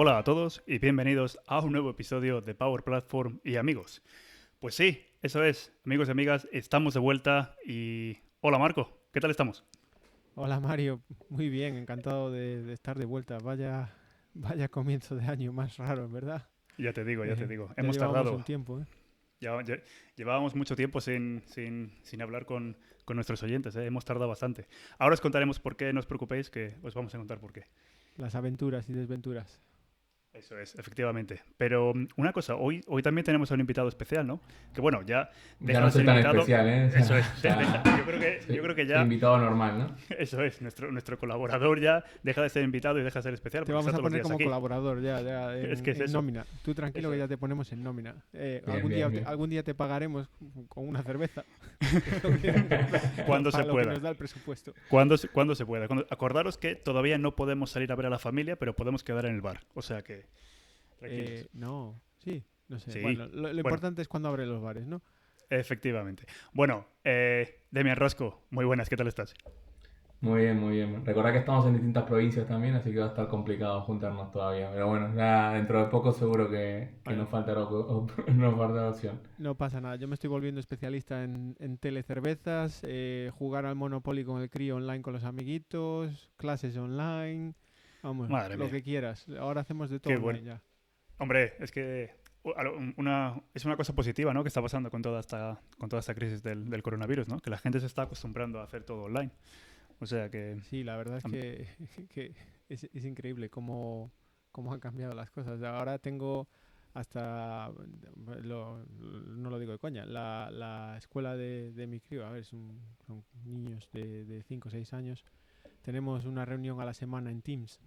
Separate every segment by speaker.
Speaker 1: Hola a todos y bienvenidos a un nuevo episodio de Power Platform y amigos. Pues sí, eso es, amigos y amigas, estamos de vuelta y... Hola Marco, ¿qué tal estamos?
Speaker 2: Hola Mario, muy bien, encantado de, estar de vuelta. Vaya, vaya comienzo de año más raro, ¿verdad?
Speaker 1: Ya te digo, ya te eh, digo. Hemos tardado.
Speaker 2: un tiempo, ¿eh?
Speaker 1: Ya, llevábamos mucho tiempo sin, sin, sin hablar con, con, nuestros oyentes, ¿eh? hemos tardado bastante. Ahora os contaremos por qué, no os preocupéis, que os vamos a contar por qué.
Speaker 2: Las aventuras y desventuras.
Speaker 1: Eso es, efectivamente. Pero mm, una cosa, hoy, hoy también tenemos a un invitado especial, ¿no? Que bueno, ya...
Speaker 3: Ya no soy tan especial, ¿eh?
Speaker 1: Eso es. yo, creo que, yo creo que ya...
Speaker 3: Invitado normal, ¿no?
Speaker 1: Eso es, nuestro, nuestro colaborador ya deja de ser invitado y deja de ser especial.
Speaker 2: Te vamos a poner como colaborador ya, ya en, es que es nómina. Tú tranquilo que ya te ponemos en nómina. Eh, algún, día, algún día te pagaremos con una cerveza.
Speaker 1: cuando se pueda.
Speaker 2: nos da el presupuesto.
Speaker 1: Cuando, cuando se pueda. acordaros que todavía no podemos salir a ver a la familia, pero podemos quedar en el bar. O sea que...
Speaker 2: Eh, no, sí, no sé. Bueno, lo, importante es cuando abre los bares, ¿no?
Speaker 1: Efectivamente. Bueno, eh, Demian Rosco, muy buenas, ¿qué tal estás?
Speaker 3: Muy bien, muy bien. Recordad que estamos en distintas provincias también, así que va a estar complicado juntarnos todavía. Pero bueno, ya dentro de poco seguro que, nos, faltará, nos opción.
Speaker 2: No pasa nada. Yo me estoy volviendo especialista en, telecervezas, eh, jugar al Monopoly con el crío online con los amiguitos, clases online. Vamos, lo que quieras. Ahora hacemos de todo online ya.
Speaker 1: Hombre, es que una, es una cosa positiva, ¿no? Que está pasando con toda esta, con toda esta crisis del, coronavirus, ¿no? Que la gente se está acostumbrando a hacer todo online. O sea que...
Speaker 2: Sí, la verdad es que, es, increíble cómo, cómo han cambiado las cosas. Ahora tengo hasta, no lo digo de coña, la, la escuela de, de, mi crío, a ver, son, niños de 5 o 6 años, tenemos una reunión a la semana en Teams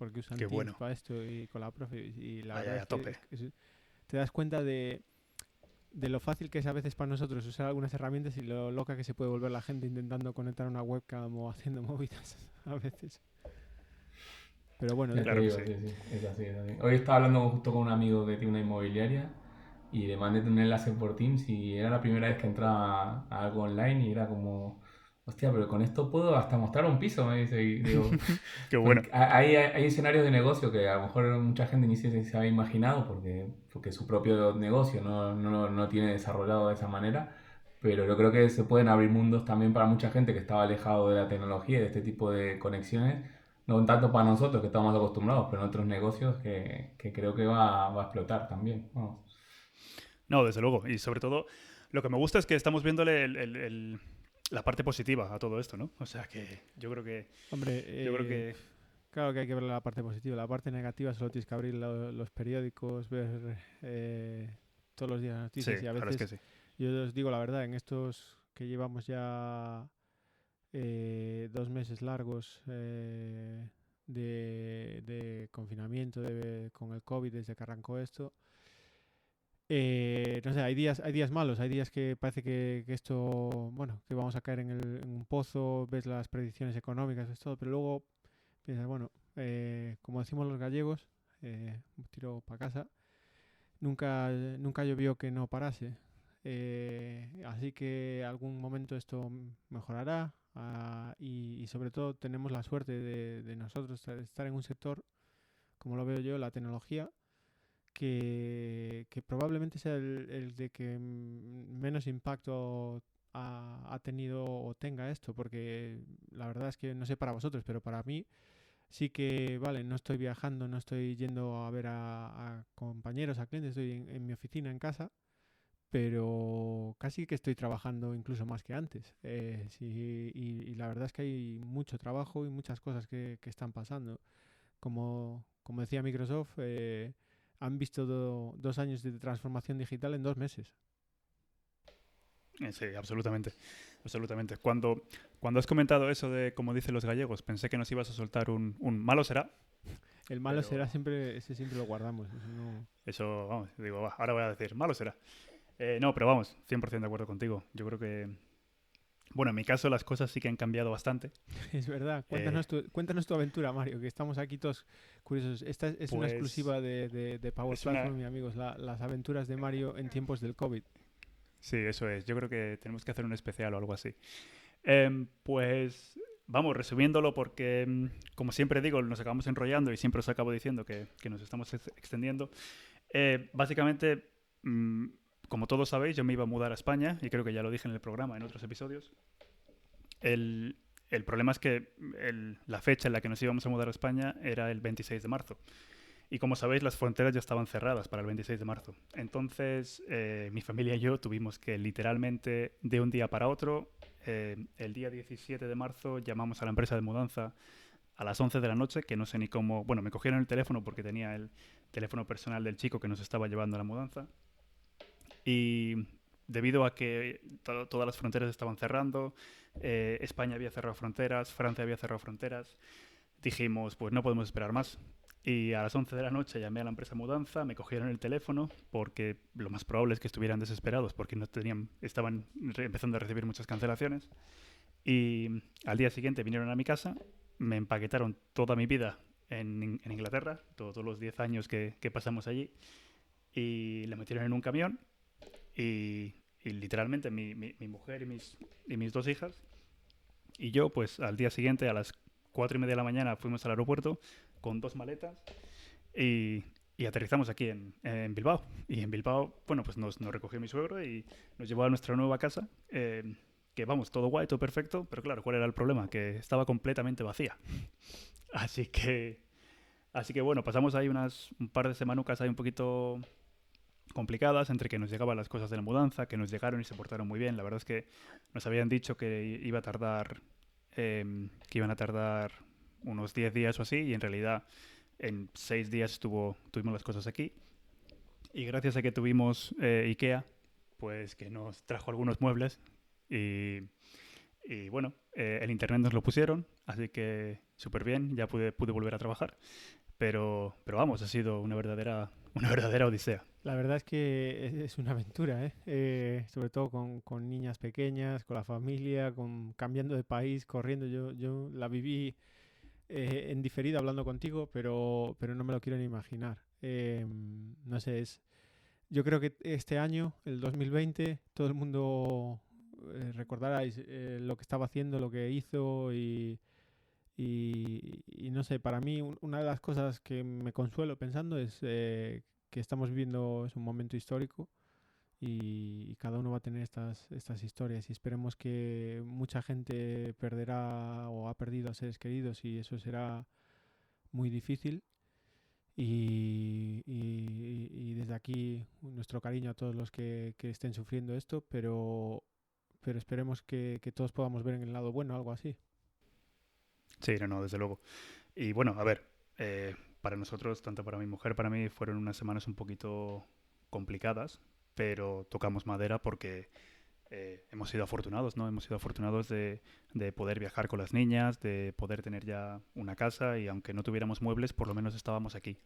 Speaker 2: porque usan Teams para esto y con la profe. Y la verdad es te das cuenta de, de lo fácil que es a veces para nosotros usar algunas herramientas y lo loca que se puede volver la gente intentando conectar una webcam o haciendo movidas a veces. Pero bueno,
Speaker 3: claro sí. Es así, Hoy estaba hablando justo con un amigo que tiene una inmobiliaria y le mandé un enlace por Teams y era la primera vez que entraba a algo online y era como hostia, pero con esto puedo hasta mostrar un piso, me dice. Y digo,
Speaker 1: Qué bueno.
Speaker 3: Hay, hay, escenarios de negocio que a lo mejor mucha gente ni se, se había imaginado porque, porque su propio negocio no, no, no tiene desarrollado de esa manera. Pero yo creo que se pueden abrir mundos también para mucha gente que estaba alejado de la tecnología y de este tipo de conexiones. No tanto para nosotros que estamos acostumbrados, pero en otros negocios que, que creo que va, va, a explotar también.
Speaker 1: No, desde luego. Y sobre todo, lo que me gusta es que estamos viéndole el la parte positiva a todo esto, ¿no? O sea que yo creo que...
Speaker 2: Hombre, yo creo que... Eh, claro que hay que ver la parte positiva. La parte negativa solo tienes que abrir los periódicos, ver eh, todos los días noticias y a veces...
Speaker 1: sí.
Speaker 2: Yo os digo la verdad, en estos que llevamos ya eh, dos meses largos de, de, confinamiento con el COVID desde que arrancó esto, eh, no sé, hay días, hay días malos, hay días que parece que, esto, bueno, que vamos a caer en, el, un pozo, ves las predicciones económicas, todo, pero luego piensas, bueno, eh, como decimos los gallegos, eh, tiro para casa, nunca, nunca llovió que no parase. Eh, así que algún momento esto mejorará ah, y, sobre todo tenemos la suerte de, de nosotros estar en un sector, como lo veo yo, la tecnología, que, probablemente sea el, de que menos impacto ha, tenido o tenga esto, porque la verdad es que no sé para vosotros, pero para mí sí que, vale, no estoy viajando, no estoy yendo a ver a, compañeros, a clientes, estoy en, mi oficina, en casa, pero casi que estoy trabajando incluso más que antes. Eh, y, la verdad es que hay mucho trabajo y muchas cosas que, están pasando. Como, como decía Microsoft, eh, han visto dos años de transformación digital en dos meses.
Speaker 1: Sí, absolutamente. Absolutamente. Cuando, cuando has comentado eso de, como dicen los gallegos, pensé que nos ibas a soltar un, malo será.
Speaker 2: El malo será siempre, ese siempre lo guardamos.
Speaker 1: Eso, vamos, digo, ahora voy a decir, malo será. Eh, no, pero vamos, 100% de acuerdo contigo. Yo creo que bueno, en mi caso las cosas sí que han cambiado bastante.
Speaker 2: Es verdad. Cuéntanos, tu, cuéntanos tu aventura, Mario, que estamos aquí todos curiosos. Esta es una pues exclusiva de, de, Power Platform, mi amigos, las aventuras de Mario en tiempos del COVID.
Speaker 1: Sí, eso es. Yo creo que tenemos que hacer un especial o algo así. Em, pues vamos, resumiéndolo porque, mm, como siempre digo, nos acabamos enrollando y siempre os acabo diciendo que, que nos estamos extendiendo. Eh, básicamente, mm, como todos sabéis, yo me iba a mudar a España y creo que ya lo dije en el programa, en otros episodios. El, problema es que la fecha en la que nos íbamos a mudar a España era el 26 de marzo. Y como sabéis, las fronteras ya estaban cerradas para el 26 de marzo. Entonces, eh, mi familia y yo tuvimos que literalmente de un día para otro, eh, el día 17 de marzo, llamamos a la empresa de mudanza a las 11 de la noche, que no sé ni cómo, bueno, me cogieron el teléfono porque tenía el teléfono personal del chico que nos estaba llevando a la mudanza. Y debido a que todas las fronteras estaban cerrando, eh, España había cerrado fronteras, Francia había cerrado fronteras, dijimos, pues no podemos esperar más. Y a las 11 de la noche llamé a la empresa mudanza, me cogieron el teléfono porque lo más probable es que estuvieran desesperados porque no tenían, estaban empezando a recibir muchas cancelaciones. Y al día siguiente vinieron a mi casa, me empaquetaron toda mi vida en, Inglaterra, todos los 10 años que, que, pasamos allí, y la metieron en un camión y, literalmente mi, mi, mujer y mis, y mis dos hijas y yo, pues al día siguiente a las 4 y media de la mañana fuimos al aeropuerto con dos maletas y, y aterrizamos aquí en, en, Bilbao. Y en Bilbao, bueno, pues nos, nos, recogió mi suegro y nos llevó a nuestra nueva casa. Eh, que vamos, todo guay, todo perfecto, pero claro, ¿cuál era el problema? Que estaba completamente vacía. Así que, así que bueno, pasamos ahí unas, un par de semanucas ahí un poquito complicadas entre que nos llegaban las cosas de la mudanza, que nos llegaron y se portaron muy bien. La verdad es que nos habían dicho que iba a tardar, eh, que iban a tardar unos 10 días o así, y en realidad en 6 días estuvo, tuvimos las cosas aquí. Y gracias a que tuvimos eh, IKEA, pues que nos trajo algunos muebles y, y bueno, eh, el internet nos lo pusieron, así que súper bien, ya pude, pude volver a trabajar. Pero, pero vamos, ha sido una verdadera, una verdadera odisea.
Speaker 2: La verdad es que es una aventura, ¿eh? eh sobre todo con, con, niñas pequeñas, con la familia, con cambiando de país, corriendo. Yo, yo la viví eh, en diferido hablando contigo, pero, pero no me lo quiero ni imaginar. Eh, no sé, es, yo creo que este año, el 2020, todo el mundo eh, recordaráis eh, lo que estaba haciendo, lo que hizo y y, no sé, para mí una de las cosas que me consuelo pensando es eh, que estamos viviendo es un momento histórico y, cada uno va a tener estas, estas historias y esperemos que mucha gente perderá o ha perdido a seres queridos y eso será muy difícil. Y, desde aquí nuestro cariño a todos los que, que estén sufriendo esto, pero, pero esperemos que todos podamos ver en el lado bueno algo así.
Speaker 1: Sí, no, no, desde luego. Y bueno, a ver, eh, para nosotros, tanto para mi mujer, para mí, fueron unas semanas un poquito complicadas, pero tocamos madera porque eh, hemos sido afortunados, ¿no? Hemos sido afortunados de, de, poder viajar con las niñas, de poder tener ya una casa y aunque no tuviéramos muebles, por lo menos estábamos aquí.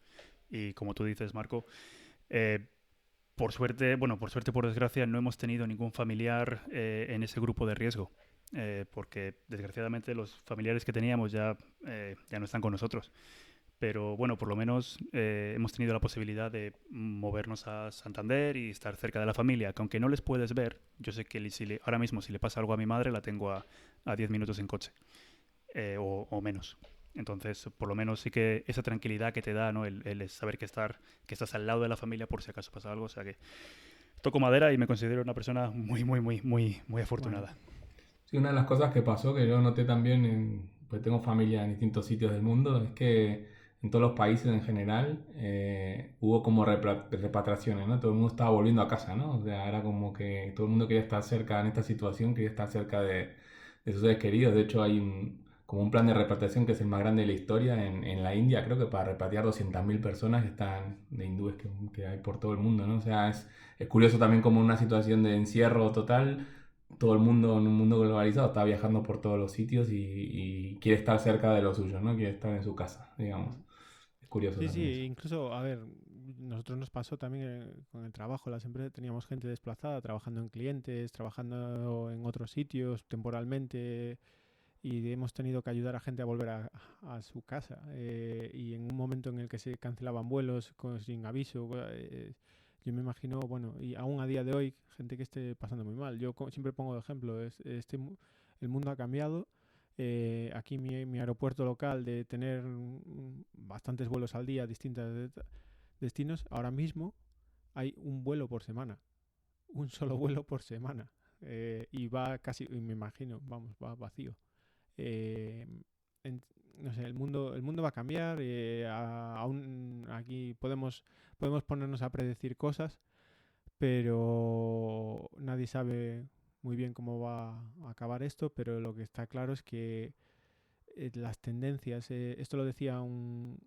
Speaker 1: Y como tú dices, Marco, eh, por suerte, bueno, por suerte, por desgracia, no hemos tenido ningún familiar en ese grupo de riesgo. Eh, porque desgraciadamente los familiares que teníamos ya, eh, ya no están con nosotros. Pero bueno, por lo menos eh, hemos tenido la posibilidad de movernos a Santander y estar cerca de la familia, que aunque no les puedes ver, yo sé que si ahora mismo si le pasa algo a mi madre la tengo a, a 10 minutos en coche o, o, menos. Entonces, por lo menos sí que esa tranquilidad que te da, ¿no? El, el, saber que, estar, que estás al lado de la familia por si acaso pasa algo. O sea que toco madera y me considero una persona muy, muy, muy, muy, muy afortunada.
Speaker 3: Sí, una de las cosas que pasó, que yo noté también, en, pues tengo familia en distintos sitios del mundo, es que en todos los países en general eh, hubo como repatriaciones, ¿no? Todo el mundo estaba volviendo a casa, ¿no? O sea, era como que todo el mundo quería estar cerca en esta situación, quería estar cerca de, de sus seres queridos. De hecho, hay un, como un plan de repatriación que es el más grande de la historia en, en la India, creo que para repatriar 200.000 personas que están de hindúes que, que, hay por todo el mundo, ¿no? O sea, es, es curioso también como una situación de encierro total todo el mundo en un mundo globalizado está viajando por todos los sitios y, quiere estar cerca de lo suyo, ¿no? Quiere estar en su casa, digamos. Es curioso.
Speaker 2: Sí, sí, incluso, a ver, nosotros nos pasó también eh, con el trabajo, las empresas teníamos gente desplazada, trabajando en clientes, trabajando en otros sitios temporalmente y hemos tenido que ayudar a gente a volver a, a su casa. Eh, y en un momento en el que se cancelaban vuelos con, sin aviso, eh, yo me imagino, bueno, y aún a día de hoy, gente que esté pasando muy mal. Yo siempre pongo de ejemplo, este, el mundo ha cambiado eh, aquí mi, mi, aeropuerto local de tener bastantes vuelos al día, distintos destinos, ahora mismo hay un vuelo por semana. Un solo vuelo por semana. Eh, y va casi, me imagino, vamos, va vacío. Eh, no sé, el mundo, el mundo va a cambiar. aún aquí podemos, podemos ponernos a predecir cosas, pero nadie sabe muy bien cómo va a acabar esto, pero lo que está claro es que eh, las tendencias, eh, esto lo decía un,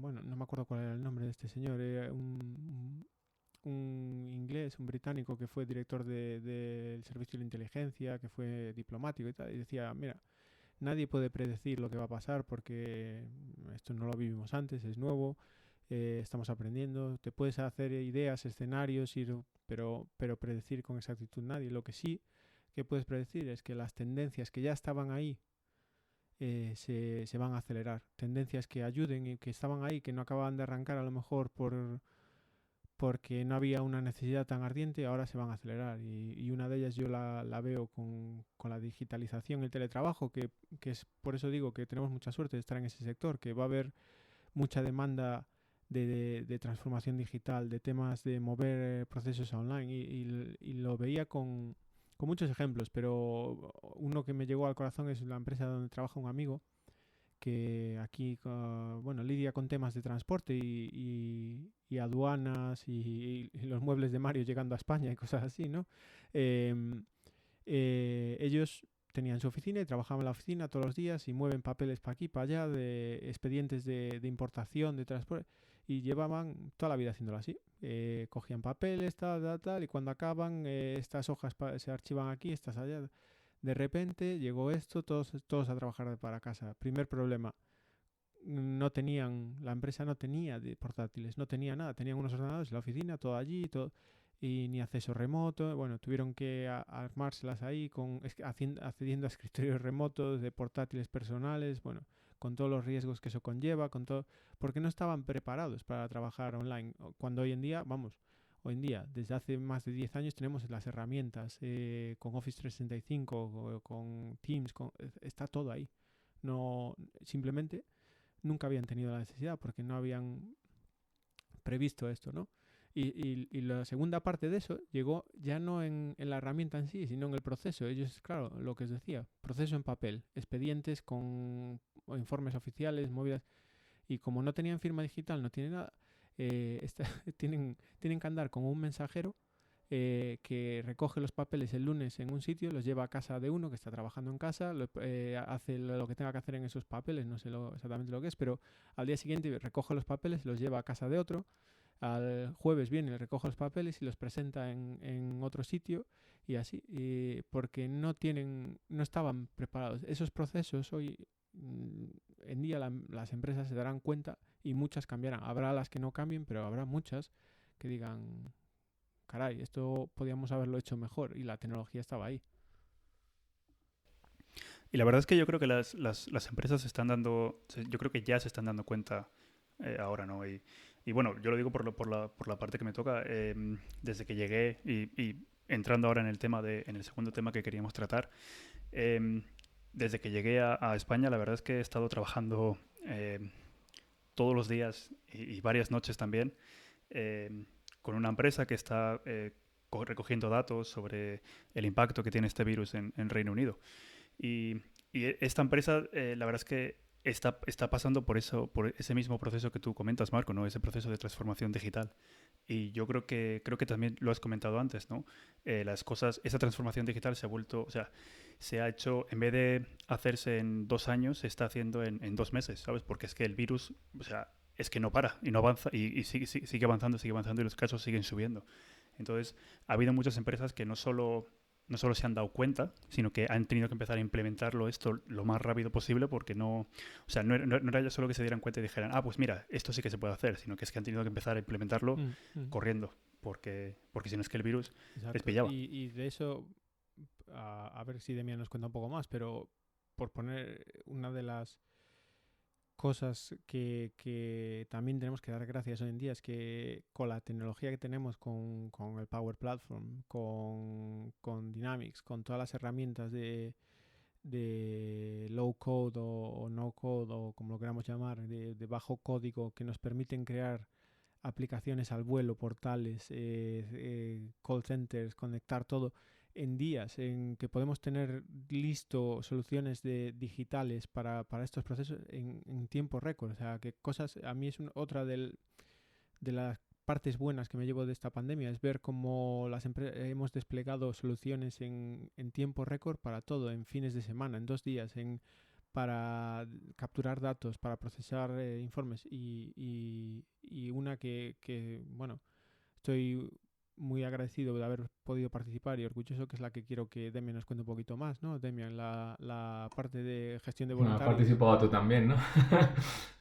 Speaker 2: bueno, no me acuerdo cuál era el nombre de este señor, un, un, inglés, un británico que fue director del de, servicio de inteligencia, que fue diplomático y tal, y decía, mira, nadie puede predecir lo que va a pasar porque esto no lo vivimos antes, es nuevo, eh, estamos aprendiendo, te puedes hacer ideas, escenarios, ir, pero, pero predecir con exactitud nadie. Lo que sí que puedes predecir es que las tendencias que ya estaban ahí eh, se, se, van a acelerar. Tendencias que ayuden y que estaban ahí, que no acababan de arrancar a lo mejor por porque no había una necesidad tan ardiente, ahora se van a acelerar. Y, y una de ellas yo la, la veo con, con, la digitalización, el teletrabajo, que, es por eso digo que tenemos mucha suerte de estar en ese sector, que va a haber mucha demanda de, transformación digital, de temas de mover eh, procesos online y, y, lo veía con, con, muchos ejemplos, pero uno que me llegó al corazón es la empresa donde trabaja un amigo que aquí, bueno, lidia con temas de transporte y, y aduanas y, los muebles de Mario llegando a España y cosas así, ¿no? Em, eh, ellos tenían su oficina y trabajaban en la oficina todos los días y mueven papeles para aquí, para allá, de expedientes de, de importación, de transporte y llevaban toda la vida haciéndolo así. Eh, cogían papeles, tal, tal, tal, y cuando acaban, eh, estas hojas se archivan aquí, estas allá. De repente llegó esto, todos, todos a trabajar para casa. Primer problema, no tenían, la empresa no tenía de portátiles, no tenía nada, tenían unos ordenadores en la oficina, todo allí, todo, y ni acceso remoto, bueno, tuvieron que armárselas ahí con accediendo a escritorios remotos de portátiles personales, bueno, con todos los riesgos que eso conlleva, con todo, porque no estaban preparados para trabajar online. Cuando hoy en día, vamos, hoy en día, desde hace más de 10 años tenemos las herramientas eh, con Office 365, con Teams, con, está todo ahí. No, simplemente nunca habían tenido la necesidad porque no habían previsto esto, ¿no? Y, la segunda parte de eso llegó ya no en, en, la herramienta en sí, sino en el proceso. Ellos, claro, lo que os decía, proceso en papel, expedientes con informes oficiales, movidas. Y como no tenían firma digital, no tienen nada, eh, tienen, tienen que andar con un mensajero eh, que recoge los papeles el lunes en un sitio, los lleva a casa de uno que está trabajando en casa, eh, hace lo que tenga que hacer en esos papeles, no sé exactamente lo que es, pero al día siguiente recoge los papeles, los lleva a casa de otro al jueves viene, recoge los papeles y los presenta en, en otro sitio y así, porque no tienen, no estaban preparados. Esos procesos hoy mm, en día las empresas se darán cuenta y muchas cambiarán. Habrá las que no cambien, pero habrá muchas que digan, caray, esto podíamos haberlo hecho mejor y la tecnología estaba ahí.
Speaker 1: Y la verdad es que yo creo que las, las, las empresas se están dando, yo creo que ya se están dando cuenta eh, ahora, ¿no? Y, y bueno, yo lo digo por, lo, por, la, por la parte que me toca. Eh, desde que llegué y, entrando ahora en el tema de, en el segundo tema que queríamos tratar, eh, desde que llegué a, España, la verdad es que he estado trabajando eh, todos los días y, varias noches también con una empresa que está recogiendo datos sobre el impacto que tiene este virus en, en Reino Unido. Y, y esta empresa, la verdad es que está, está pasando por eso, por ese mismo proceso que tú comentas, Marco, ¿no? Ese proceso de transformación digital. Y yo creo que, creo que también lo has comentado antes, ¿no? Eh, las cosas, esa transformación digital se ha vuelto, o sea, se ha hecho, en vez de hacerse en dos años, se está haciendo en, dos meses, ¿sabes? Porque es que el virus, o sea, es que no para y no avanza y, sigue, sigue avanzando, sigue avanzando y los casos siguen subiendo. Entonces, ha habido muchas empresas que no solo no solo se han dado cuenta, sino que han tenido que empezar a implementarlo esto lo más rápido posible porque no, o sea, no, era ya solo que se dieran cuenta y dijeran, ah, pues mira, esto sí que se puede hacer, sino que es que han tenido que empezar a implementarlo mm, mm. corriendo, porque, porque si no es que el virus les pillaba.
Speaker 2: Y, y, de eso, a, a ver si Demian nos cuenta un poco más, pero por poner una de las cosas que, que, también tenemos que dar gracias hoy en día es que con la tecnología que tenemos con, con el Power Platform, con, con, Dynamics, con todas las herramientas de, de low code o, no code o como lo queramos llamar, de, bajo código que nos permiten crear aplicaciones al vuelo, portales, eh, eh, call centers, conectar todo en días, en que podemos tener listo soluciones de digitales para, para estos procesos en, en, tiempo récord. O sea, que cosas, a mí es otra del, de las partes buenas que me llevo de esta pandemia es ver cómo las hemos desplegado soluciones en, en tiempo récord para todo, en fines de semana, en dos días, en, para capturar datos, para procesar eh, informes y, y, y, una que, que, bueno, estoy muy agradecido de haber podido participar y orgulloso que es la que quiero que Demian nos cuente un poquito más, ¿no? Demian, la, la parte de gestión de voluntarios.
Speaker 3: Bueno, participado tú también, ¿no?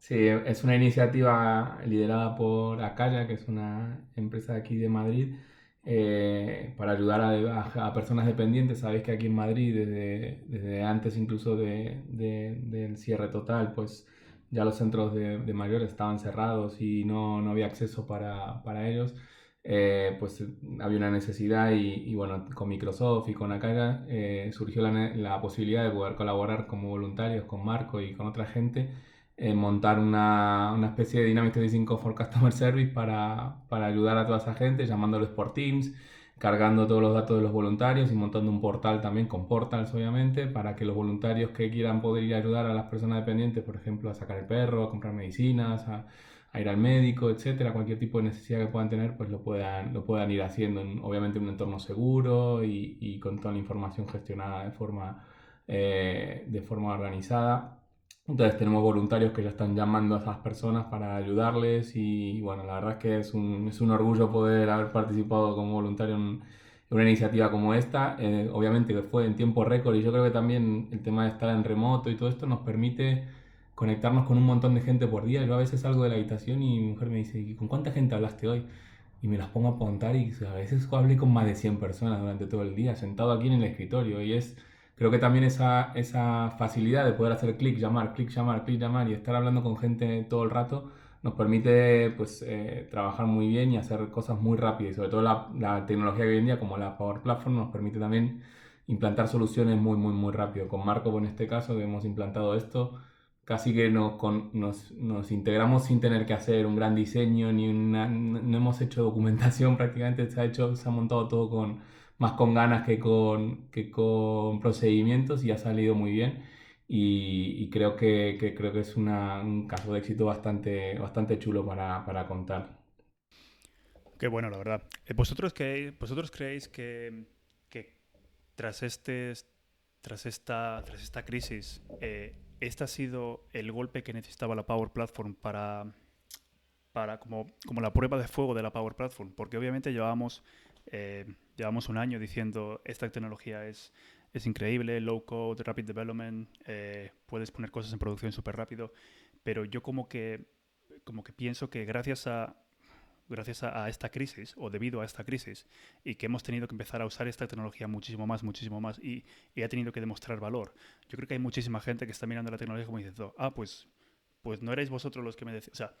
Speaker 3: Sí, es una iniciativa liderada por Acaya, que es una empresa aquí de Madrid, eh, para ayudar a, personas dependientes. Sabéis que aquí en Madrid, desde, desde antes incluso de, del cierre total, pues ya los centros de, mayores estaban cerrados y no, no había acceso para, para ellos. Eh, pues había una necesidad y, bueno, con Microsoft y con Acaya eh, surgió la, la posibilidad de poder colaborar como voluntarios con Marco y con otra gente eh, montar una, una, especie de Dynamics 365 for Customer Service para, para, ayudar a toda esa gente, llamándolos por Teams, cargando todos los datos de los voluntarios y montando un portal también con portals, obviamente, para que los voluntarios que quieran poder ir a ayudar a las personas dependientes, por ejemplo, a sacar el perro, a comprar medicinas, a, ir al médico, etcétera, cualquier tipo de necesidad que puedan tener, pues lo puedan, lo puedan ir haciendo, en, obviamente, en un entorno seguro y, y, con toda la información gestionada de forma, eh, de forma organizada entonces tenemos voluntarios que ya están llamando a esas personas para ayudarles y bueno, la verdad es que es un, es un orgullo poder haber participado como voluntario en, una iniciativa como esta. Eh, obviamente que fue en tiempo récord y yo creo que también el tema de estar en remoto y todo esto nos permite conectarnos con un montón de gente por día. Yo a veces salgo de la habitación y mi mujer me dice, ¿con cuánta gente hablaste hoy? Y me las pongo a apuntar y a veces hablé con más de 100 personas durante todo el día, sentado aquí en el escritorio y es creo que también esa, esa facilidad de poder hacer clic, llamar, clic, llamar, clic, llamar y estar hablando con gente todo el rato nos permite pues, eh, trabajar muy bien y hacer cosas muy rápidas. Y sobre todo la, la, tecnología que hoy en día, como la Power Platform, nos permite también implantar soluciones muy, muy, muy rápido. Con Marco, en este caso, que hemos implantado esto, casi que nos, nos, nos, integramos sin tener que hacer un gran diseño, ni una, no hemos hecho documentación prácticamente, se ha, hecho, se ha montado todo con más con ganas que con, que con procedimientos y ha salido muy bien. Y, creo, que, creo que es un caso de éxito bastante, bastante chulo para, para contar.
Speaker 1: Qué bueno, la verdad. Eh, ¿Vosotros, que, vosotros creéis que, que tras, este, tras, esta, tras esta crisis, eh, este ha sido el golpe que necesitaba la Power Platform para, para como, como la prueba de fuego de la Power Platform? Porque obviamente llevábamos eh, llevamos un año diciendo esta tecnología es, es increíble, low code, rapid development, eh, puedes poner cosas en producción súper rápido, pero yo como que, como que pienso que gracias a, gracias a, esta crisis o debido a esta crisis y que hemos tenido que empezar a usar esta tecnología muchísimo más, muchísimo más y, ha tenido que demostrar valor. Yo creo que hay muchísima gente que está mirando la tecnología como diciendo, ah, pues, pues no erais vosotros los que me decís, o sea,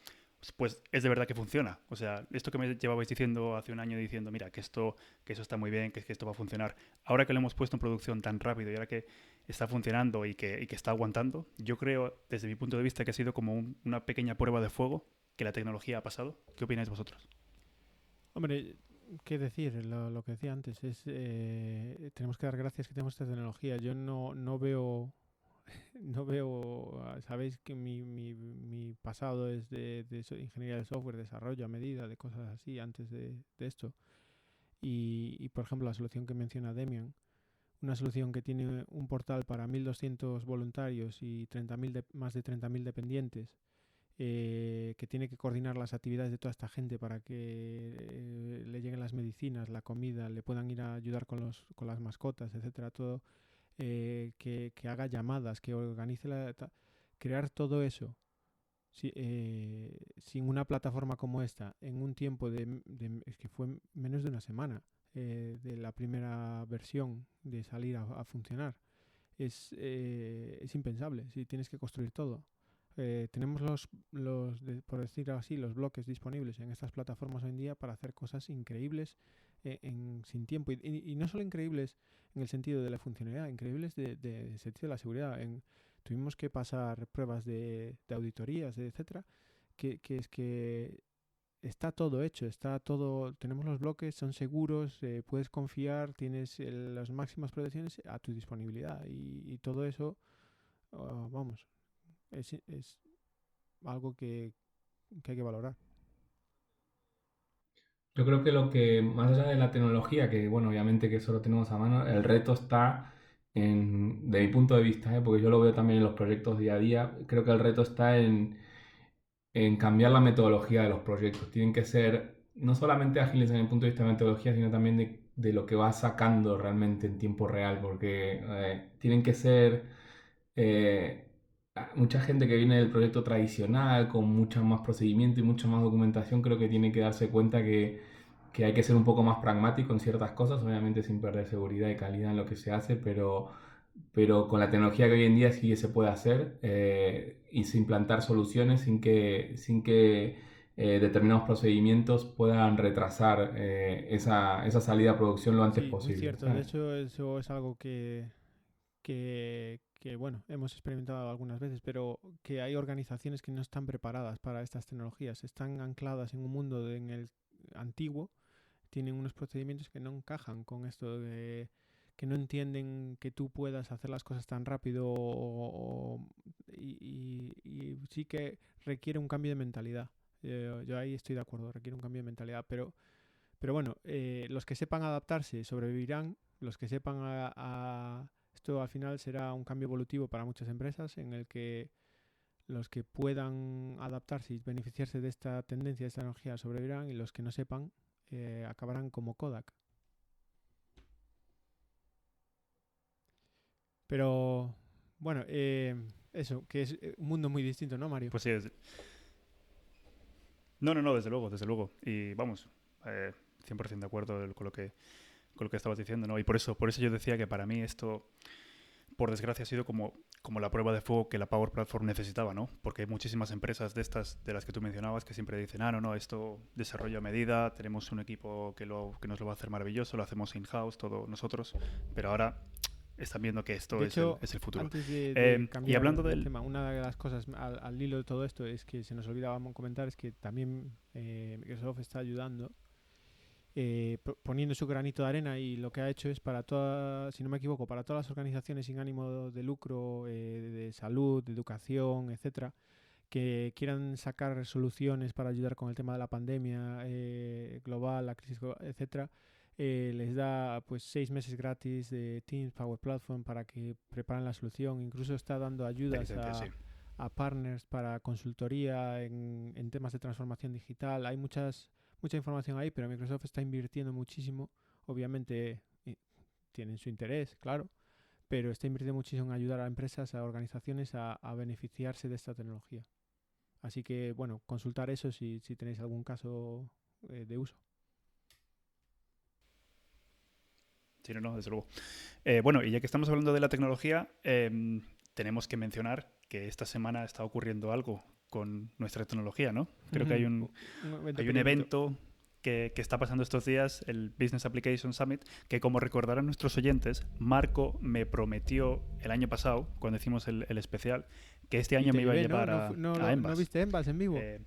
Speaker 1: pues es de verdad que funciona. O sea, esto que me llevabais diciendo hace un año diciendo, mira, que esto, que eso está muy bien, que, que esto va a funcionar, ahora que lo hemos puesto en producción tan rápido y ahora que está funcionando y que, y que está aguantando, yo creo, desde mi punto de vista, que ha sido como una pequeña prueba de fuego que la tecnología ha pasado. ¿Qué opináis vosotros?
Speaker 2: Hombre, qué decir, lo, que decía antes, es eh, tenemos que dar gracias que tenemos esta tecnología. Yo no, no veo no veo, sabéis que mi, mi, pasado es de, de, ingeniería de software, desarrollo a medida, de cosas así antes de, de esto. Y, y, por ejemplo, la solución que menciona Demian, una solución que tiene un portal para 1.200 voluntarios y 30.000 de, más de 30.000 dependientes, eh, que tiene que coordinar las actividades de toda esta gente para que eh, le lleguen las medicinas, la comida, le puedan ir a ayudar con, los, con las mascotas, etcétera, todo eh, que, haga llamadas, que organice la... crear todo eso eh, sin una plataforma como esta en un tiempo de, es que fue menos de una semana eh, de la primera versión de salir a, funcionar es, es impensable si tienes que construir todo tenemos los, los por decirlo así los bloques disponibles en estas plataformas hoy en día para hacer cosas increíbles e, en, sin tiempo. Y, no solo increíbles en el sentido de la funcionalidad, increíbles de, de, sentido de la seguridad. En, tuvimos que pasar pruebas de, auditorías, etcétera, que, que, es que está todo hecho, está todo, tenemos los bloques, son seguros, eh, puedes confiar, tienes las máximas protecciones a tu disponibilidad y, todo eso, ah, vamos, es, es algo que, que hay que valorar.
Speaker 3: Yo creo que lo que, más allá de la tecnología, que bueno, obviamente que eso lo tenemos a mano, el reto está en, de mi punto de vista, ¿eh? porque yo lo veo también en los proyectos día a día, creo que el reto está en, en cambiar la metodología de los proyectos. Tienen que ser no solamente ágiles en el punto de vista de metodología, sino también de, de lo que va sacando realmente en tiempo real, porque eh, tienen que ser... Eh, mucha gente que viene del proyecto tradicional, con mucho más procedimiento y mucha más documentación, creo que tiene que darse cuenta que, que, hay que ser un poco más pragmático en ciertas cosas, obviamente sin perder seguridad y calidad en lo que se hace, pero, pero con la tecnología que hoy en día sí se puede hacer eh, y sin implantar soluciones sin que, sin que eh, determinados procedimientos puedan retrasar eh, esa, esa, salida a producción lo antes posible. Es
Speaker 2: cierto, de hecho eso es algo que, que, bueno, hemos experimentado algunas veces, pero que hay organizaciones que no están preparadas para estas tecnologías, están ancladas en un mundo en el antiguo, tienen unos procedimientos que no encajan con esto de que no entienden que tú puedas hacer las cosas tan rápido y, sí que requiere un cambio de mentalidad. Eh, yo, ahí estoy de acuerdo, requiere un cambio de mentalidad, pero, pero bueno, eh, los que sepan adaptarse sobrevivirán, los que sepan a esto al final será un cambio evolutivo para muchas empresas en el que los que puedan adaptarse y beneficiarse de esta tendencia, de esta tecnología, sobrevivirán y los que no sepan eh, acabarán como Kodak. Pero bueno, eh, eso, que es un mundo muy distinto, ¿no, Mario?
Speaker 1: Pues sí, es... No, no, no, desde luego, desde luego. Y vamos, eh, 100% de acuerdo con lo que con lo que estabas diciendo, ¿no? Y por eso, por eso yo decía que para mí esto, por desgracia, ha sido como, como la prueba de fuego que la Power Platform necesitaba, ¿no? Porque hay muchísimas empresas de estas, de las que tú mencionabas, que siempre dicen, ah, no, no, esto desarrollo a medida, tenemos un equipo que, lo, que nos lo va a hacer maravilloso, lo hacemos in-house, todo nosotros, pero ahora están viendo que esto es, el, es, el, futuro.
Speaker 2: Eh, y hablando del tema, una de las cosas al, al, hilo de todo esto es que se nos olvidaba comentar es que también eh, Microsoft está ayudando eh, poniendo su granito de arena y lo que ha hecho es para todas, si no me equivoco, para todas las organizaciones sin ánimo de lucro, eh, de salud, de educación, etcétera, que quieran sacar soluciones para ayudar con el tema de la pandemia eh, global, la crisis, etcétera, les da pues seis meses gratis de Teams Power Platform para que preparen la solución. Incluso está dando ayudas a, partners para consultoría en, en temas de transformación digital. Hay muchas mucha información ahí, pero Microsoft está invirtiendo muchísimo. Obviamente tienen su interés, claro, pero está invirtiendo muchísimo en ayudar a empresas, a organizaciones a, beneficiarse de esta tecnología. Así que, bueno, consultar eso si, si tenéis algún caso eh, de uso.
Speaker 1: Sí, no, no, desde luego. Eh, bueno, y ya que estamos hablando de la tecnología, em, tenemos que mencionar que esta semana está ocurriendo algo con nuestra tecnología, ¿no? Creo que hay un, hay un evento que, que, está pasando estos días, el Business Application Summit, que como recordarán nuestros oyentes, Marco me prometió el año pasado, cuando hicimos el, el especial, que este año me iba a llevar a,
Speaker 2: no,
Speaker 1: a
Speaker 2: ¿No viste Embas en vivo?
Speaker 1: Eh,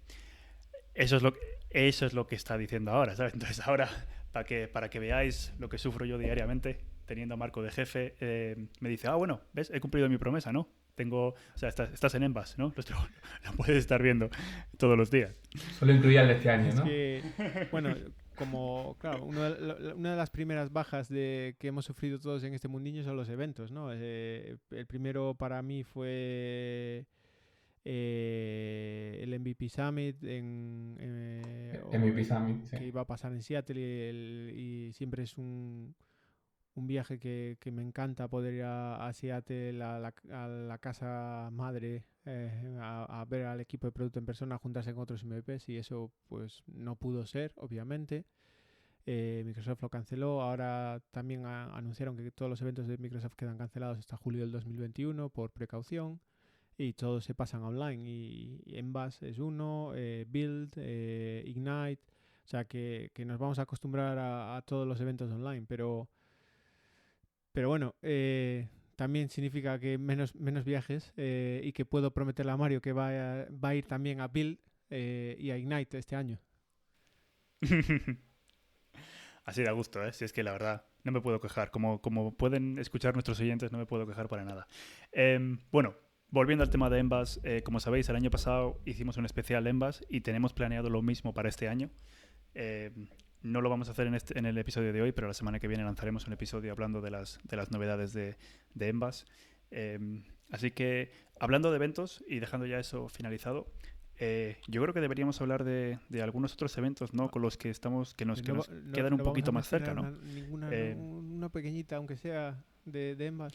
Speaker 1: eso, es lo, eso es lo que está diciendo ahora, ¿sabes? Entonces ahora, para que, para que veáis lo que sufro yo diariamente, teniendo a Marco de jefe, eh, me dice, ah, bueno, ¿ves? He cumplido mi promesa, ¿no? Tengo, o sea, estás, estás en Envas, ¿no? Lo, puedes estar viendo todos los días.
Speaker 3: Solo incluía el de este año, ¿no?
Speaker 2: bueno, como, claro, una de las primeras bajas de, que hemos sufrido todos en este mundillo son los eventos, ¿no? Eh, el primero para mí fue eh, el MVP Summit en,
Speaker 3: eh, MVP Summit,
Speaker 2: que iba a pasar en Seattle y siempre es un un viaje que, que, me encanta poder ir a, Seattle, a la, casa madre, eh, a, ver al equipo de producto en persona, juntarse con otros MVPs y eso pues no pudo ser, obviamente. Eh, Microsoft lo canceló, ahora también anunciaron que todos los eventos de Microsoft quedan cancelados hasta julio del 2021 por precaución y todos se pasan online y, Envas es uno, eh, Build, Ignite, O sea que, que nos vamos a acostumbrar a todos los eventos online, pero, pero bueno, eh, también significa que menos, menos viajes eh, y que puedo prometerle a Mario que va a, va a ir también a Build eh, y a Ignite este año.
Speaker 1: Así da gusto, ¿eh? Si es que la verdad, no me puedo quejar. Como, como pueden escuchar nuestros oyentes, no me puedo quejar para nada. Em, bueno, volviendo al tema de Envas, eh, como sabéis, el año pasado hicimos un especial Envas y tenemos planeado lo mismo para este año. Em, no lo vamos a hacer en, este, en el episodio de hoy, pero la semana que viene lanzaremos un episodio hablando de las, de las novedades de, de Envas. Em, así que, hablando de eventos y dejando ya eso finalizado, eh, yo creo que deberíamos hablar de, de, algunos otros eventos, ¿no? Con los que estamos, que nos, que nos
Speaker 2: no,
Speaker 1: quedan un poquito más cerca,
Speaker 2: una,
Speaker 1: ¿no?
Speaker 2: Ninguna,
Speaker 1: Eh,
Speaker 2: una pequeñita, aunque sea de, de Envas.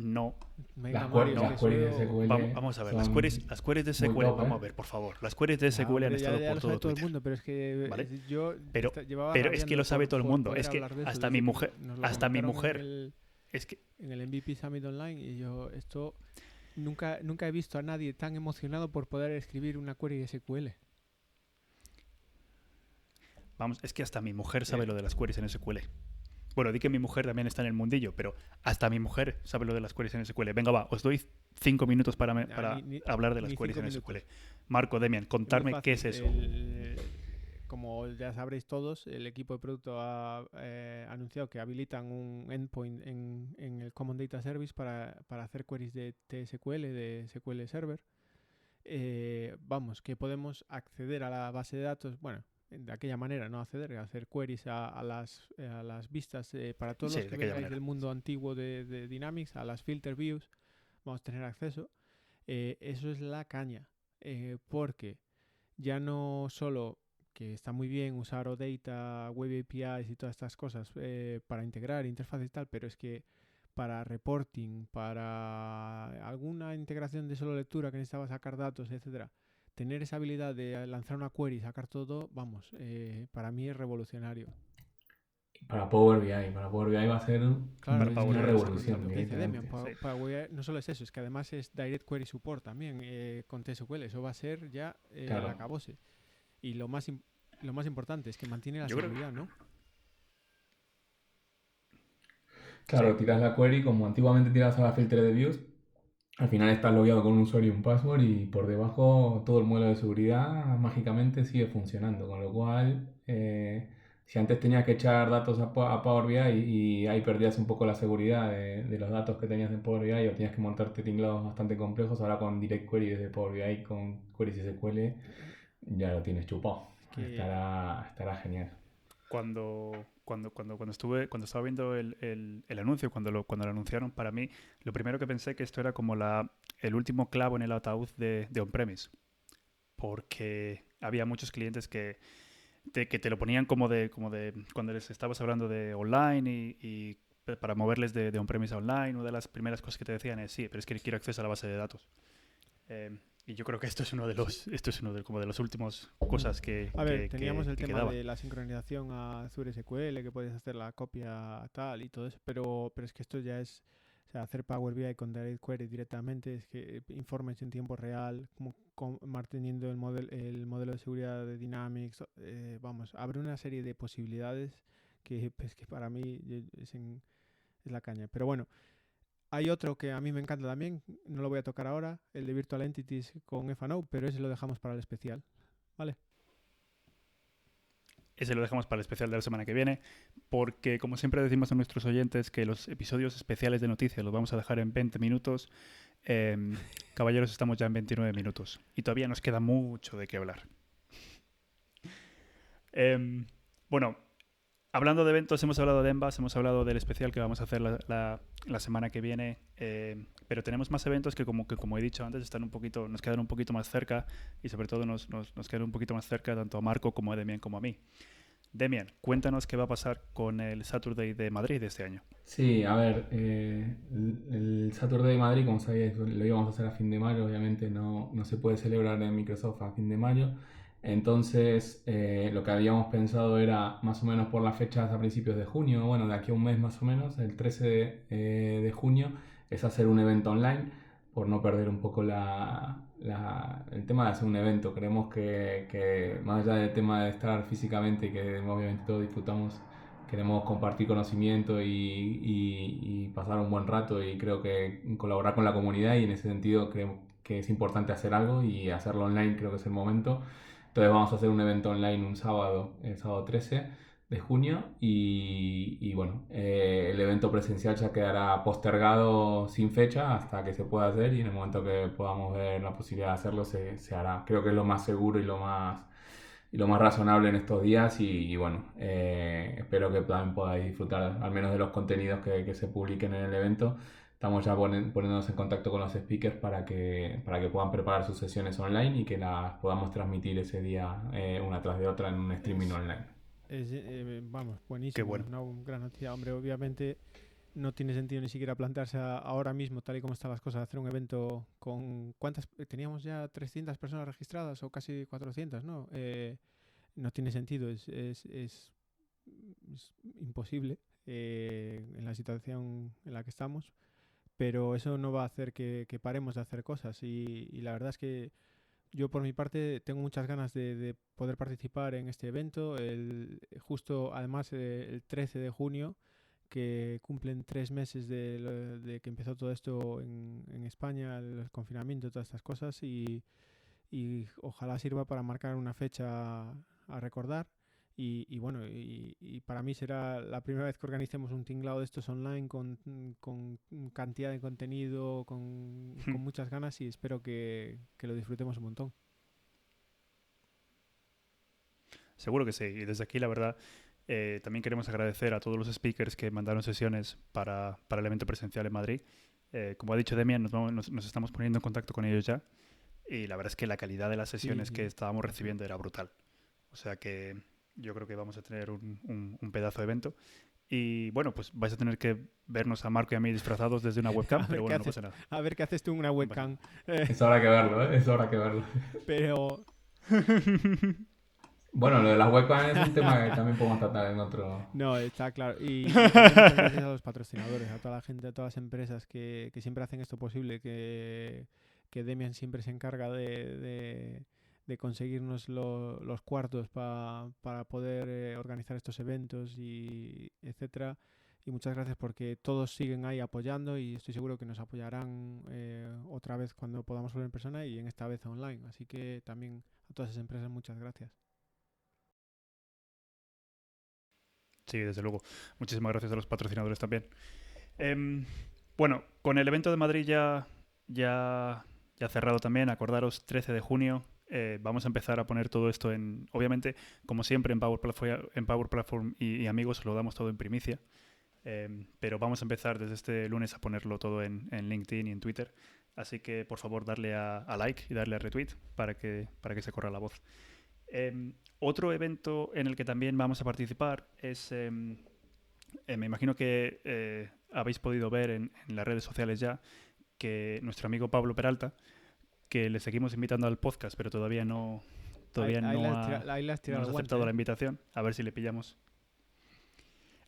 Speaker 1: No.
Speaker 2: Venga,
Speaker 3: Las,
Speaker 2: Mario,
Speaker 3: las
Speaker 2: que
Speaker 3: queries de SQL
Speaker 1: Vamos, vamos a ver, las queries, las queries de SQL,
Speaker 3: top,
Speaker 1: vamos
Speaker 3: ¿eh?
Speaker 1: a ver, por favor. Las queries de
Speaker 2: Ah,
Speaker 1: SQL han
Speaker 2: ya-
Speaker 1: estado
Speaker 2: ya
Speaker 1: por
Speaker 2: lo
Speaker 1: todo
Speaker 2: sabe todo el mundo, pero es que
Speaker 1: ¿Vale?
Speaker 2: eh, yo
Speaker 1: Pero- pero es que lo sabe
Speaker 2: por-
Speaker 1: todo el mundo. Es que
Speaker 2: eso
Speaker 1: hasta mi mujer- hasta mi mujer-
Speaker 2: En el,
Speaker 1: Es que,
Speaker 2: en el MVP Summit Online y yo esto nunca, nunca he visto a nadie tan emocionado por poder escribir una query de SQL.
Speaker 1: vamos, es que hasta mi mujer sabe
Speaker 2: Eh.
Speaker 1: lo de las queries en SQL. Bueno, di que mi mujer también está en el mundillo, pero hasta mi mujer sabe lo de las queries en SQL. Venga, va, os doy cinco minutos para, me- para
Speaker 2: ni- ni-
Speaker 1: hablar de las queries en
Speaker 2: minutos.
Speaker 1: SQL. Marco, Demian, contarme qué es eso.
Speaker 2: el- como ya sabréis todos, el equipo de producto ha eh, anunciado que habilitan un endpoint en, en el Common Data Service para, para hacer queries de TSQL, de SQL Server. Eh, vamos, que podemos acceder a la base de datos, bueno, de aquella manera, no acceder, hacer queries a, a las, eh, a las vistas eh, para todos
Speaker 1: Sí,
Speaker 2: los
Speaker 1: de
Speaker 2: que
Speaker 1: aquella
Speaker 2: vengáis del mundo antiguo de, de Dynamics, a las filter views, vamos a tener acceso. Eh, eso es la caña, eh, porque ya no solo que está muy bien usar OData, Web APIs y todas estas cosas para integrar interfaces y tal, pero es que para reporting, para alguna integración de solo lectura que necesitaba sacar datos, etcétera, tener esa habilidad de lanzar una query y sacar todo, vamos, eh, para mí es revolucionario.
Speaker 3: Para Power BI, para Power BI va a ser
Speaker 2: Claro,
Speaker 1: Para
Speaker 3: es
Speaker 1: Power
Speaker 3: una revolución.
Speaker 2: que dice Demian, para no solo es eso, es que además es Direct Query Support también eh, con TSQL. Eso va a ser ya eh,
Speaker 3: Claro.
Speaker 2: acabose. Y lo más, lo más importante es que mantiene la
Speaker 1: Yo creo-
Speaker 2: seguridad, ¿no?
Speaker 3: Claro, tiras la query como antiguamente tirabas a la filter de views. Al final estás logueado con un usuario y un password y por debajo todo el modelo de seguridad mágicamente sigue funcionando. Con lo cual, eh, si antes tenías que echar datos a, Po- a Power BI y, y ahí perdías un poco la seguridad de, de los datos que tenías en Power BI o tenías que montarte tinglados bastante complejos, ahora con Direct Query desde Power BI con queries SQL ya lo tienes chupado.
Speaker 2: Que-
Speaker 3: Estará, estará genial.
Speaker 1: cuando, cuando, cuando, cuando estuve, cuando estaba viendo el, el- anuncio, cuando lo, cuando lo anunciaron, para mí, lo primero que pensé que esto era como la, el último clavo en el ataúd de, de on-premise. Porque había muchos clientes que te, que te lo ponían como de, como de cuando les estabas hablando de online y, para moverles de, de on-premise a online, una de las primeras cosas que te decían es sí, pero es que quiero acceso a la base de datos. Eh, y yo creo que esto es uno de los, esto es uno de, como de las últimas cosas que,
Speaker 2: A ver,
Speaker 1: que- que-
Speaker 2: teníamos el
Speaker 1: que
Speaker 2: tema
Speaker 1: quedaba.
Speaker 2: de la sincronización a Azure SQL, que puedes hacer la copia tal y todo eso, pero, pero es que esto ya es, o sea, hacer Power BI con Direct Query directamente, es que informes en tiempo real, como, con- manteniendo el, model, el modelo de seguridad de Dynamics, eh, vamos, abre una serie de posibilidades que, pues, que para mí es, en- es la caña. Pero bueno, hay otro que a mí me encanta también, no lo voy a tocar ahora, el de Virtual Entities con FNO, pero ese lo dejamos para el especial.
Speaker 1: Ese lo dejamos para el especial de la semana que viene, porque como siempre decimos a nuestros oyentes que los episodios especiales de noticias los vamos a dejar en 20 minutos. Em, caballeros, estamos ya en 29 minutos y todavía nos queda mucho de qué hablar. Em, bueno, hablando de eventos, hemos hablado de Envas, hemos hablado del especial que vamos a hacer la, la- la semana que viene, em, pero tenemos más eventos que como, que como he dicho antes están un poquito, nos quedan un poquito más cerca y sobre todo nos, nos, nos quedan un poquito más cerca tanto a Marco como a Demian como a mí. Demian, cuéntanos qué va a pasar con el Saturday de Madrid de este año.
Speaker 3: Sí, a ver, eh, el, Saturday de Madrid, como sabéis, lo íbamos a hacer a fin de mayo, obviamente no, no se puede celebrar en Microsoft a fin de mayo. Entonces, eh, lo que habíamos pensado era más o menos por las fechas a principios de junio, bueno, de aquí a un mes más o menos, el 13 de, eh, de junio, es hacer un evento online por no perder un poco la, el tema de hacer un evento. Creemos que, que, más allá del tema de estar físicamente y que obviamente todos disfrutamos, queremos compartir conocimiento y, y, pasar un buen rato y creo que colaborar con la comunidad y en ese sentido creo que es importante hacer algo y hacerlo online creo que es el momento. Entonces vamos a hacer un evento online un sábado, el sábado 13 de junio y, bueno, eh, el evento presencial ya quedará postergado sin fecha hasta que se pueda hacer y en el momento que podamos ver la posibilidad de hacerlo se, se hará. Creo que es lo más seguro y lo más, y lo más razonable en estos días y, bueno, eh, espero que también podáis disfrutar al menos de los contenidos que, que se publiquen en el evento. Estamos ya poniéndonos en contacto con los speakers para que, para que puedan preparar sus sesiones online y que las podamos transmitir ese día eh, una tras de otra en un streaming online.
Speaker 2: Eh, vamos, buenísimo. Una gran noticia. Hombre, obviamente no tiene sentido ni siquiera plantearse ahora mismo, tal y como están las cosas, hacer un evento con... ¿Cuántas? Teníamos ya 300 personas registradas o casi 400, ¿no? Eh, no tiene sentido, es, es, es, imposible eh, en la situación en la que estamos, pero eso no va a hacer que, paremos de hacer cosas y la verdad es que yo por mi parte tengo muchas ganas de, poder participar en este evento. El, justo además eh, el 13 de junio, que cumplen tres meses de, que empezó todo esto en, España, el confinamiento, todas estas cosas, y, y ojalá sirva para marcar una fecha a recordar. Y, bueno, y, para mí será la primera vez que organicemos un tinglado de estos online con, con cantidad de contenido, con, con hmm. muchas ganas y espero que, que, lo disfrutemos un montón.
Speaker 1: Seguro que sí. Y desde aquí, la verdad, eh, también queremos agradecer a todos los speakers que mandaron sesiones para, para el evento presencial en Madrid. Eh, como ha dicho Demian, nos, nos, nos, estamos poniendo en contacto con ellos ya. Y la verdad es que la calidad de las sesiones que estábamos recibiendo era brutal. O sea que yo creo que vamos a tener un, un, pedazo de evento. Y bueno, pues vais a tener que vernos a Marco y a mí disfrazados desde una webcam, pero bueno, no pasa nada.
Speaker 2: A ver qué haces tú en una webcam.
Speaker 3: Es hora que verlo, ¿eh? Es hora que verlo.
Speaker 2: Pero...
Speaker 3: Bueno, lo de las webcams es un tema que también podemos tratar en otro...
Speaker 2: No, está claro. Y, gracias a los patrocinadores, a toda la gente, a todas las empresas que, que siempre hacen esto posible, que, que Demian siempre se encarga de de conseguirnos los cuartos para poder eh, organizar estos eventos y etcétera y muchas gracias porque todos siguen ahí apoyando y estoy seguro que nos apoyarán eh, otra vez cuando podamos volver en persona y en esta vez online así que también a todas esas empresas muchas gracias
Speaker 1: Sí, desde luego. Muchísimas gracias a los patrocinadores también. Em, bueno, con el evento de Madrid ya, ya, ya cerrado también, acordaros, 13 de junio, eh, vamos a empezar a poner todo esto en, obviamente, como siempre en Power Platform, en Power Platform y, amigos, lo damos todo en primicia. Em, pero vamos a empezar desde este lunes a ponerlo todo en, LinkedIn y en Twitter. Así que por favor darle a, like y darle a retweet para que, para que se corra la voz. Em, otro evento en el que también vamos a participar es, em, eh, me imagino que eh, habéis podido ver en, en, las redes sociales ya, que nuestro amigo Pablo Peralta que le seguimos invitando al podcast, pero todavía no, todavía no, ha, aceptado la invitación. A ver si le pillamos.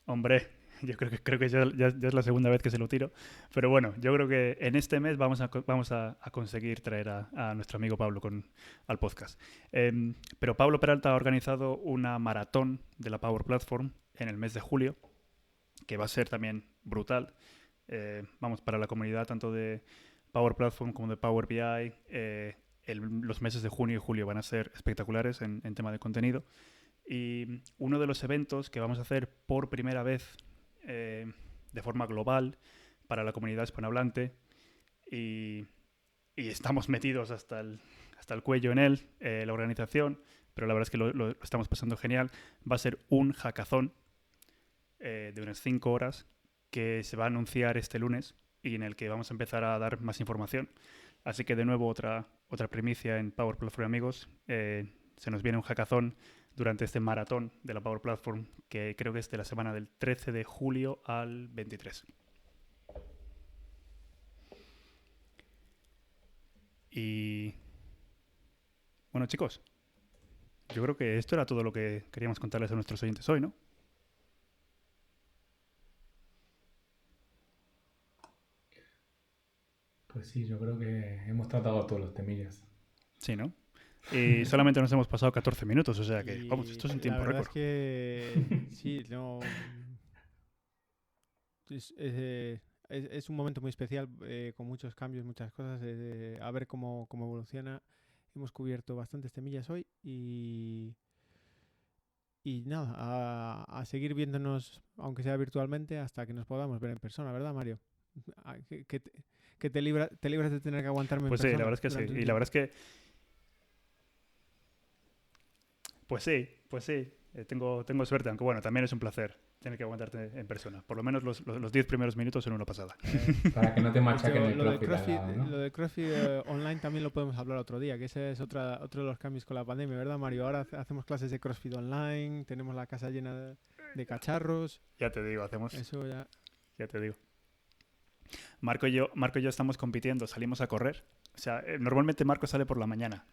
Speaker 1: Hombre, yo creo que, creo que ya, es la segunda vez que se lo tiro. Pero bueno, yo creo que en este mes vamos a, vamos a, conseguir traer a, nuestro amigo Pablo con, al podcast. Em, pero Pablo Peralta ha organizado una maratón de la Power Platform en el mes de julio, que va a ser también brutal. Eh, vamos, para la comunidad tanto de Power Platform como de Power BI. Eh, los meses de junio y julio van a ser espectaculares en, tema de contenido. Y uno de los eventos que vamos a hacer por primera vez eh, de forma global para la comunidad hispanohablante y, estamos metidos hasta el, hasta el cuello en él, eh, la organización, pero la verdad es que lo, estamos pasando genial. Va a ser un hackazón de unas 5 horas que se va a anunciar este lunes y en el que vamos a empezar a dar más información. Así que de nuevo otra, otra primicia en Power Platform amigos. Eh, se nos viene un hackathon durante este maratón de la Power Platform que creo que es de la semana del 13 de julio al 23. Y bueno chicos, yo creo que esto era todo lo que queríamos contarles a nuestros oyentes hoy, ¿no?
Speaker 3: Pues sí, yo creo que hemos tratado todos los temillas.
Speaker 1: Sí, ¿no? Y solamente nos hemos pasado 14 minutos, o sea que,
Speaker 2: Y
Speaker 1: vamos, esto es un
Speaker 2: la
Speaker 1: tiempo
Speaker 2: verdad
Speaker 1: récord.
Speaker 2: Es que sí, no. Es, es, eh, es- es un momento muy especial eh, con muchos cambios, muchas cosas. eh, a ver cómo, cómo evoluciona. Hemos cubierto bastantes temillas hoy y. Y nada, a, a seguir viéndonos, aunque sea virtualmente, hasta que nos podamos ver en persona, ¿verdad, Mario? Ah, Que, que te, que te, libra- te libras de tener que aguantarme
Speaker 1: Pues
Speaker 2: en
Speaker 1: sí, la
Speaker 2: persona
Speaker 1: verdad es que sí. Y la verdad es que. Pues sí, pues sí. eh, tengo, tengo suerte, aunque bueno, también es un placer tener que aguantarte en persona. Por lo menos los, los, los 10 primeros minutos son una pasada.
Speaker 3: Para que no te machaquen el
Speaker 2: lo, del
Speaker 3: CrossFit
Speaker 2: eh, online también lo podemos hablar otro día, que ese es otra, otro de los cambios con la pandemia, ¿verdad, Mario? Ahora hace- hacemos clases de CrossFit online, tenemos la casa llena de, de cacharros,
Speaker 1: Ya te digo, hacemos.
Speaker 2: eso ya...
Speaker 1: Ya te digo. Marco y yo, Marco y yo estamos compitiendo, salimos a correr. O sea, eh, normalmente Marco sale por la mañana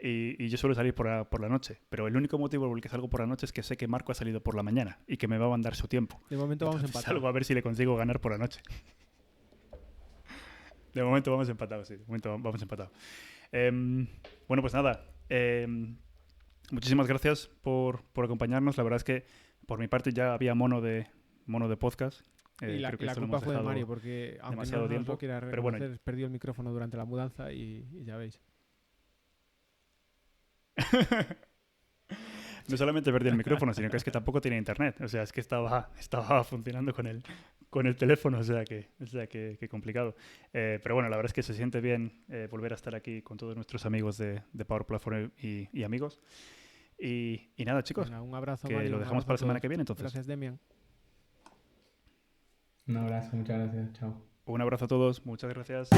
Speaker 1: y, y yo suelo salir por la, por la noche. Pero el único motivo por el que salgo por la noche es que sé que Marco ha salido por la mañana y que me va a mandar su tiempo.
Speaker 2: De momento vamos
Speaker 1: Entonces,
Speaker 2: empatados.
Speaker 1: Salgo a ver si le consigo ganar por la noche. De momento vamos empatados, sí. De momento vamos empatados. Em, bueno, pues nada. em, muchísimas gracias por, por acompañarnos. La verdad es que por mi parte ya había mono de, mono de podcast. Eh,
Speaker 2: y la,
Speaker 1: creo que
Speaker 2: la culpa fue de Mario, porque aunque no
Speaker 1: demasiado
Speaker 2: nos
Speaker 1: tiempo,
Speaker 2: quiera
Speaker 1: pero bueno.
Speaker 2: perdió el micrófono durante la mudanza y, y ya veis.
Speaker 1: No solamente perdí el micrófono, sino que es que tampoco tenía internet. O sea, es que estaba, estaba funcionando con el, con el teléfono, o sea que, o sea que, que complicado. Eh, pero bueno, la verdad es que se siente bien eh, volver a estar aquí con todos nuestros amigos de, de Power Platform y, y amigos. Y, y nada, chicos,
Speaker 2: Venga, un abrazo,
Speaker 1: que
Speaker 2: Mario,
Speaker 1: lo dejamos para la semana que viene entonces.
Speaker 2: Gracias, Demian.
Speaker 3: Un abrazo, muchas gracias, chao.
Speaker 1: Un abrazo a todos, muchas gracias.